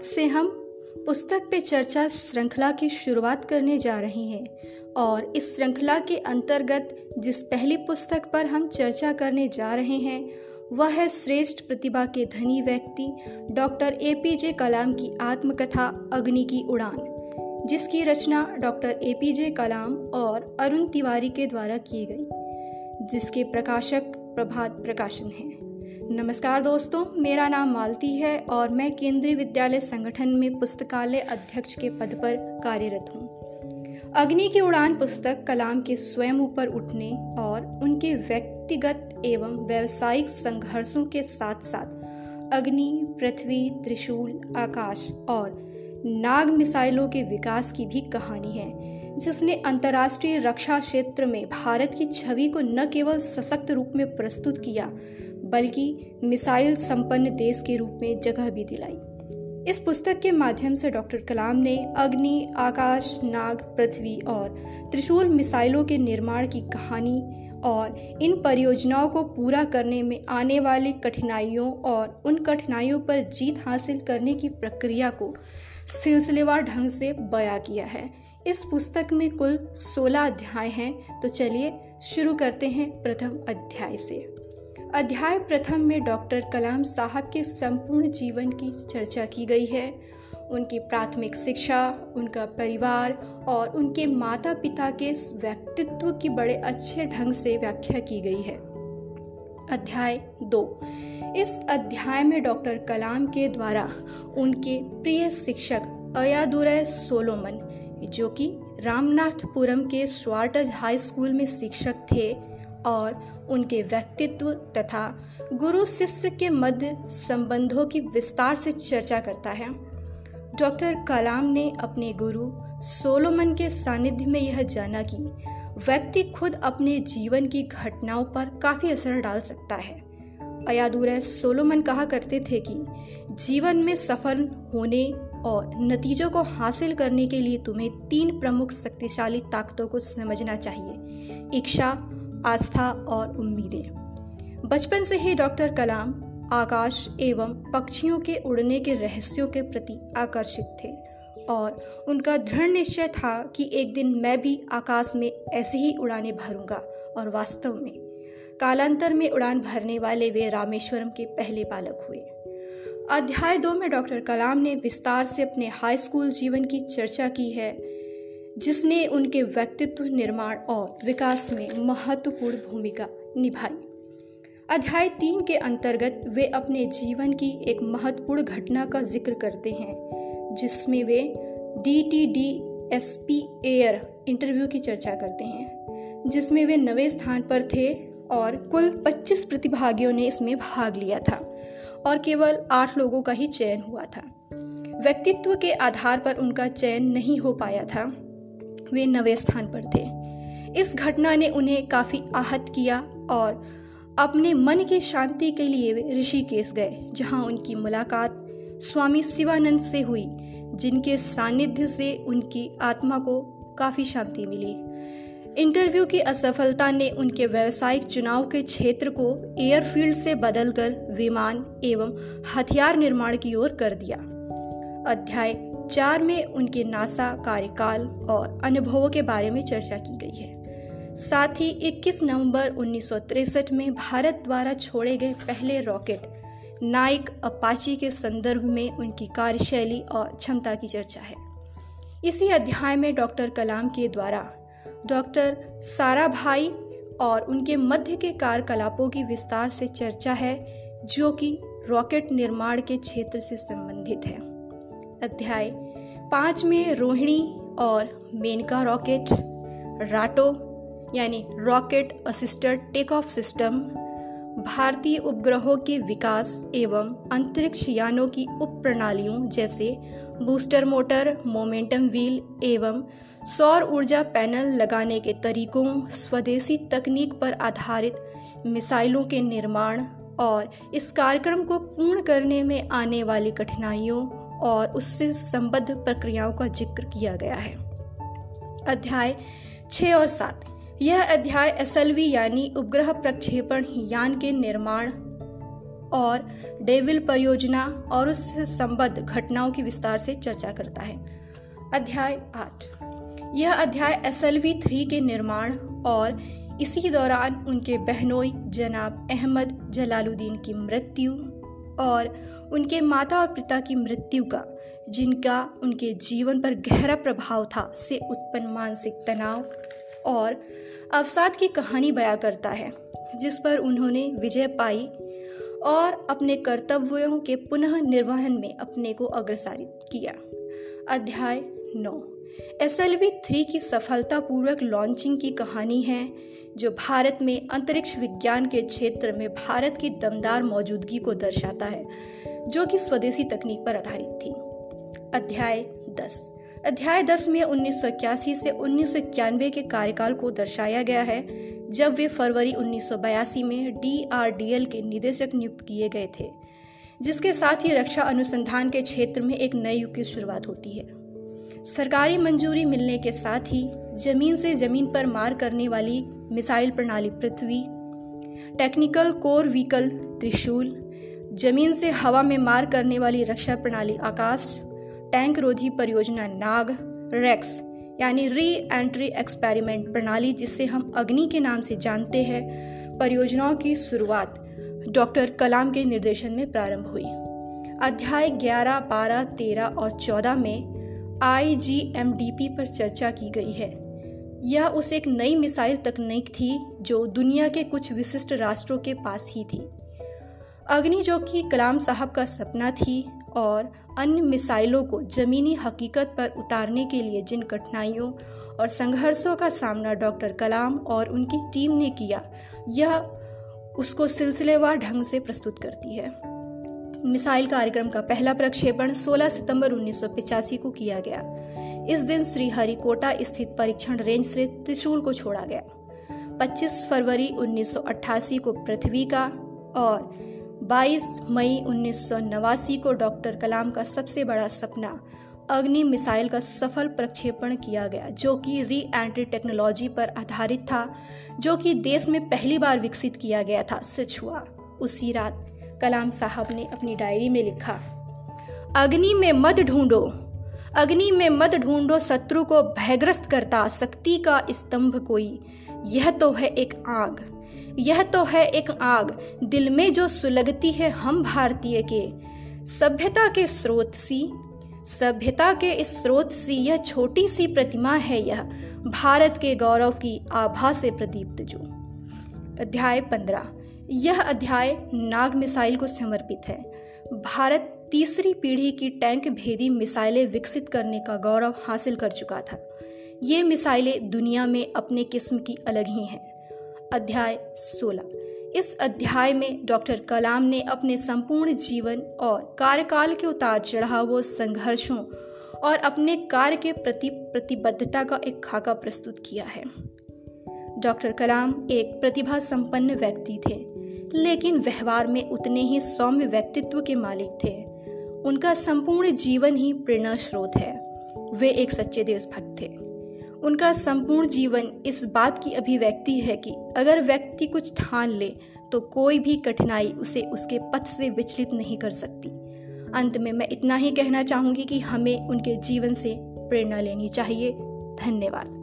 आज से हम पुस्तक पे चर्चा श्रृंखला की शुरुआत करने जा रहे हैं और इस श्रृंखला के अंतर्गत जिस पहली पुस्तक पर हम चर्चा करने जा रहे हैं, वह है श्रेष्ठ प्रतिभा के धनी व्यक्ति डॉक्टर ए पी जे कलाम की आत्मकथा अग्नि की उड़ान, जिसकी रचना डॉक्टर ए पी जे कलाम और अरुण तिवारी के द्वारा की गई, जिसके प्रकाशक प्रभात प्रकाशन है। नमस्कार दोस्तों, मेरा नाम मालती है और मैं केंद्रीय विद्यालय संगठन में पुस्तकालय अध्यक्ष के पद पर कार्यरत हूँ। अग्नि की उड़ान पुस्तक कलाम के स्वयं ऊपर उठने और उनके व्यक्तिगत एवं व्यावसायिक संघर्षों के साथ साथ अग्नि, पृथ्वी, त्रिशूल, आकाश और नाग मिसाइलों के विकास की भी कहानी है, जिसने अंतर्राष्ट्रीय रक्षा क्षेत्र में भारत की छवि को न केवल सशक्त रूप में प्रस्तुत किया बल्कि मिसाइल संपन्न देश के रूप में जगह भी दिलाई। इस पुस्तक के माध्यम से डॉक्टर कलाम ने अग्नि, आकाश, नाग, पृथ्वी और त्रिशूल मिसाइलों के निर्माण की कहानी और इन परियोजनाओं को पूरा करने में आने वाली कठिनाइयों और उन कठिनाइयों पर जीत हासिल करने की प्रक्रिया को सिलसिलेवार ढंग से बया किया है। इस पुस्तक में कुल 16 अध्याय हैं तो चलिए शुरू करते हैं प्रथम अध्याय से। अध्याय प्रथम में डॉक्टर कलाम साहब के संपूर्ण जीवन की चर्चा की गई है। उनकी प्राथमिक शिक्षा, उनका परिवार और उनके माता पिता के व्यक्तित्व की बड़े अच्छे ढंग से व्याख्या की गई है। अध्याय दो। इस अध्याय में डॉक्टर कलाम के द्वारा उनके प्रिय शिक्षक अयादुरय सोलोमन, जो कि रामनाथपुरम के स्वार्टज हाई स्कूल में शिक्षक थे और उनके व्यक्तित्व तथा गुरु शिष्य के मध्य संबंधों की विस्तार से चर्चा करता है। डॉक्टर कलाम ने अपने गुरु सोलोमन के सानिध्य में यह जाना कि व्यक्ति खुद अपने जीवन की घटनाओं पर काफ़ी असर डाल सकता है। अयादुर सोलोमन कहा करते थे कि जीवन में सफल होने और नतीजों को हासिल करने के लिए तुम्हें तीन प्रमुख शक्तिशाली ताकतों को समझना चाहिए। इच्छा आस्था और उम्मीदें। बचपन से ही डॉक्टर कलाम आकाश एवं पक्षियों के उड़ने के रहस्यों के प्रति आकर्षित थे और उनका दृढ़ निश्चय था कि एक दिन मैं भी आकाश में ऐसे ही उड़ाने भरूँगा और वास्तव में कालांतर में उड़ान भरने वाले वे रामेश्वरम के पहले बालक हुए। अध्याय दो में डॉक्टर कलाम ने विस्तार से अपने हाई स्कूल जीवन की चर्चा की है। जिसने उनके व्यक्तित्व निर्माण और विकास में महत्वपूर्ण भूमिका निभाई। अध्याय तीन के अंतर्गत वे अपने जीवन की एक महत्वपूर्ण घटना का ज़िक्र करते हैं, जिसमें वे D T D S P air interview की चर्चा करते हैं, जिसमें वे नवे स्थान पर थे और कुल 25 प्रतिभागियों ने इसमें भाग लिया था और केवल आठ लोगों का ही चयन हुआ था। व्यक्तित्व के आधार पर उनका चयन नहीं हो पाया था। वे नवे स्थान पर थे। इस घटना ने उन्हें काफ़ी आहत किया और अपने मन की शांति के लिए वे ऋषिकेश गए, जहाँ उनकी मुलाकात स्वामी शिवानंद से हुई, जिनके सानिध्य से उनकी आत्मा को काफ़ी शांति मिली। इंटरव्यू की असफलता ने उनके व्यावसायिक चुनाव के क्षेत्र को एयरफील्ड से बदलकर विमान एवं हथियार निर्माण की ओर कर दिया। अध्याय चार में उनके नासा, कार्यकाल और अनुभवों के बारे में चर्चा की गई है। साथ ही 21 नवंबर उन्नीस में भारत द्वारा छोड़े गए पहले रॉकेट नाइक अपाची के संदर्भ में उनकी कार्यशैली और क्षमता की चर्चा है। इसी अध्याय में डॉक्टर कलाम के द्वारा डॉक्टर सारा भाई और उनके मध्य के कार्यकलापों की विस्तार से चर्चा है, जो कि रॉकेट निर्माण के क्षेत्र से संबंधित है। अध्याय पाँच में रोहिणी और मेनका रॉकेट, राटो, यानी rocket assisted take off system, भारतीय उपग्रहों के विकास एवं अंतरिक्ष यानों की उप प्रणालियों जैसे बूस्टर मोटर, मोमेंटम व्हील एवं सौर ऊर्जा पैनल लगाने के तरीकों, स्वदेशी तकनीक पर आधारित मिसाइलों के निर्माण और इस कार्यक्रम को पूर्ण करने में आने वाली कठिनाइयों और उससे संबद्ध प्रक्रियाओं का ज़िक्र किया गया है। अध्याय छः और सात। यह अध्याय एसएलवी यानी उपग्रह प्रक्षेपण यान के निर्माण और डेविल परियोजना और उससे संबद्ध घटनाओं की विस्तार से चर्चा करता है। अध्याय आठ। यह अध्याय एस एल वी थ्री के निर्माण और इसी दौरान उनके बहनोई जनाब अहमद जलालुद्दीन की मृत्यु और उनके माता और पिता की मृत्यु का, जिनका उनके जीवन पर गहरा प्रभाव था, से उत्पन्न मानसिक तनाव और अवसाद की कहानी बयां करता है, जिस पर उन्होंने विजय पाई और अपने कर्तव्यों के पुनः निर्वहन में अपने को अग्रसारित किया। अध्याय नौ। एस एल वी थ्री की सफलतापूर्वक लॉन्चिंग की कहानी है, जो भारत में अंतरिक्ष विज्ञान के क्षेत्र में भारत की दमदार मौजूदगी को दर्शाता है, जो कि स्वदेशी तकनीक पर आधारित थी। अध्याय दस। अध्याय दस में उन्नीस सौ इक्यासी से उन्नीस सौ इक्यानवे के कार्यकाल को दर्शाया गया है, जब वे फरवरी उन्नीस सौ बयासी में डीआरडीएल के निदेशक नियुक्त किए गए थे, जिसके साथ ही रक्षा अनुसंधान के क्षेत्र में एक नए युग की शुरुआत होती है। सरकारी मंजूरी मिलने के साथ ही ज़मीन से ज़मीन पर मार करने वाली मिसाइल प्रणाली पृथ्वी टेक्निकल कोर व्हीकल त्रिशूल ज़मीन से हवा में मार करने वाली रक्षा प्रणाली आकाश टैंक रोधी परियोजना नाग रेक्स यानी री एंट्री एक्सपेरिमेंट प्रणाली जिसे हम अग्नि के नाम से जानते हैं परियोजनाओं की शुरुआत डॉक्टर कलाम के निर्देशन में प्रारंभ हुई। अध्याय 11, 12, 13 और 14 में आईजीएमडीपी पर चर्चा की गई है। यह उस एक नई मिसाइल तकनीक थी जो दुनिया के कुछ विशिष्ट राष्ट्रों के पास ही थी। अग्नि जो कि कलाम साहब का सपना थी और अन्य मिसाइलों को ज़मीनी हकीकत पर उतारने के लिए जिन कठिनाइयों और संघर्षों का सामना डॉक्टर कलाम और उनकी टीम ने किया, यह उसको सिलसिलेवार ढंग से प्रस्तुत करती है। मिसाइल कार्यक्रम का पहला प्रक्षेपण 16 सितंबर उन्नीस को किया गया। इस दिन श्रीहरिकोटा स्थित परीक्षण रेंज से त्रिशूल को छोड़ा गया। 25 फरवरी उन्नीस सौ अट्ठासी को पृथ्वी का और 22 मई उन्नीस सौ नवासी को डॉक्टर कलाम का सबसे बड़ा सपना, अग्नि मिसाइल का सफल प्रक्षेपण किया गया, जो कि री एंट्री टेक्नोलॉजी पर आधारित था, जो कि देश में पहली बार विकसित किया गया था सच हुआ उसी रात कलाम साहब ने अपनी डायरी में लिखा, अग्नि में मत ढूंढो, अग्नि में मत ढूंढो, शत्रु को भयग्रस्त करता, शक्ति का स्तंभ कोई। यह तो है एक आग, यह तो है एक आग, दिल में जो सुलगती है हम भारतीय के। सभ्यता के स्रोत सी, सभ्यता के इस स्रोत सी, यह छोटी सी प्रतिमा है यह, भारत के गौरव की आभा से प्रदीप्त जो। अध्याय पंद्रह। यह अध्याय नाग मिसाइल को समर्पित है। भारत तीसरी पीढ़ी की टैंक भेदी मिसाइलें विकसित करने का गौरव हासिल कर चुका था। ये मिसाइलें दुनिया में अपने किस्म की अलग ही हैं। अध्याय 16 इस अध्याय में डॉक्टर कलाम ने अपने संपूर्ण जीवन और कार्यकाल के उतार चढ़ावों, संघर्षों और अपने कार्य के प्रति प्रतिबद्धता का एक खाका प्रस्तुत किया है। डॉक्टर कलाम एक प्रतिभा संपन्न व्यक्ति थे। लेकिन व्यवहार में उतने ही सौम्य व्यक्तित्व के मालिक थे। उनका संपूर्ण जीवन ही प्रेरणा स्रोत है। वे एक सच्चे देशभक्त थे। उनका संपूर्ण जीवन इस बात की अभिव्यक्ति है कि अगर व्यक्ति कुछ ठान ले तो कोई भी कठिनाई उसे उसके पथ से विचलित नहीं कर सकती। अंत में मैं इतना ही कहना चाहूँगी कि हमें उनके जीवन से प्रेरणा लेनी चाहिए। धन्यवाद।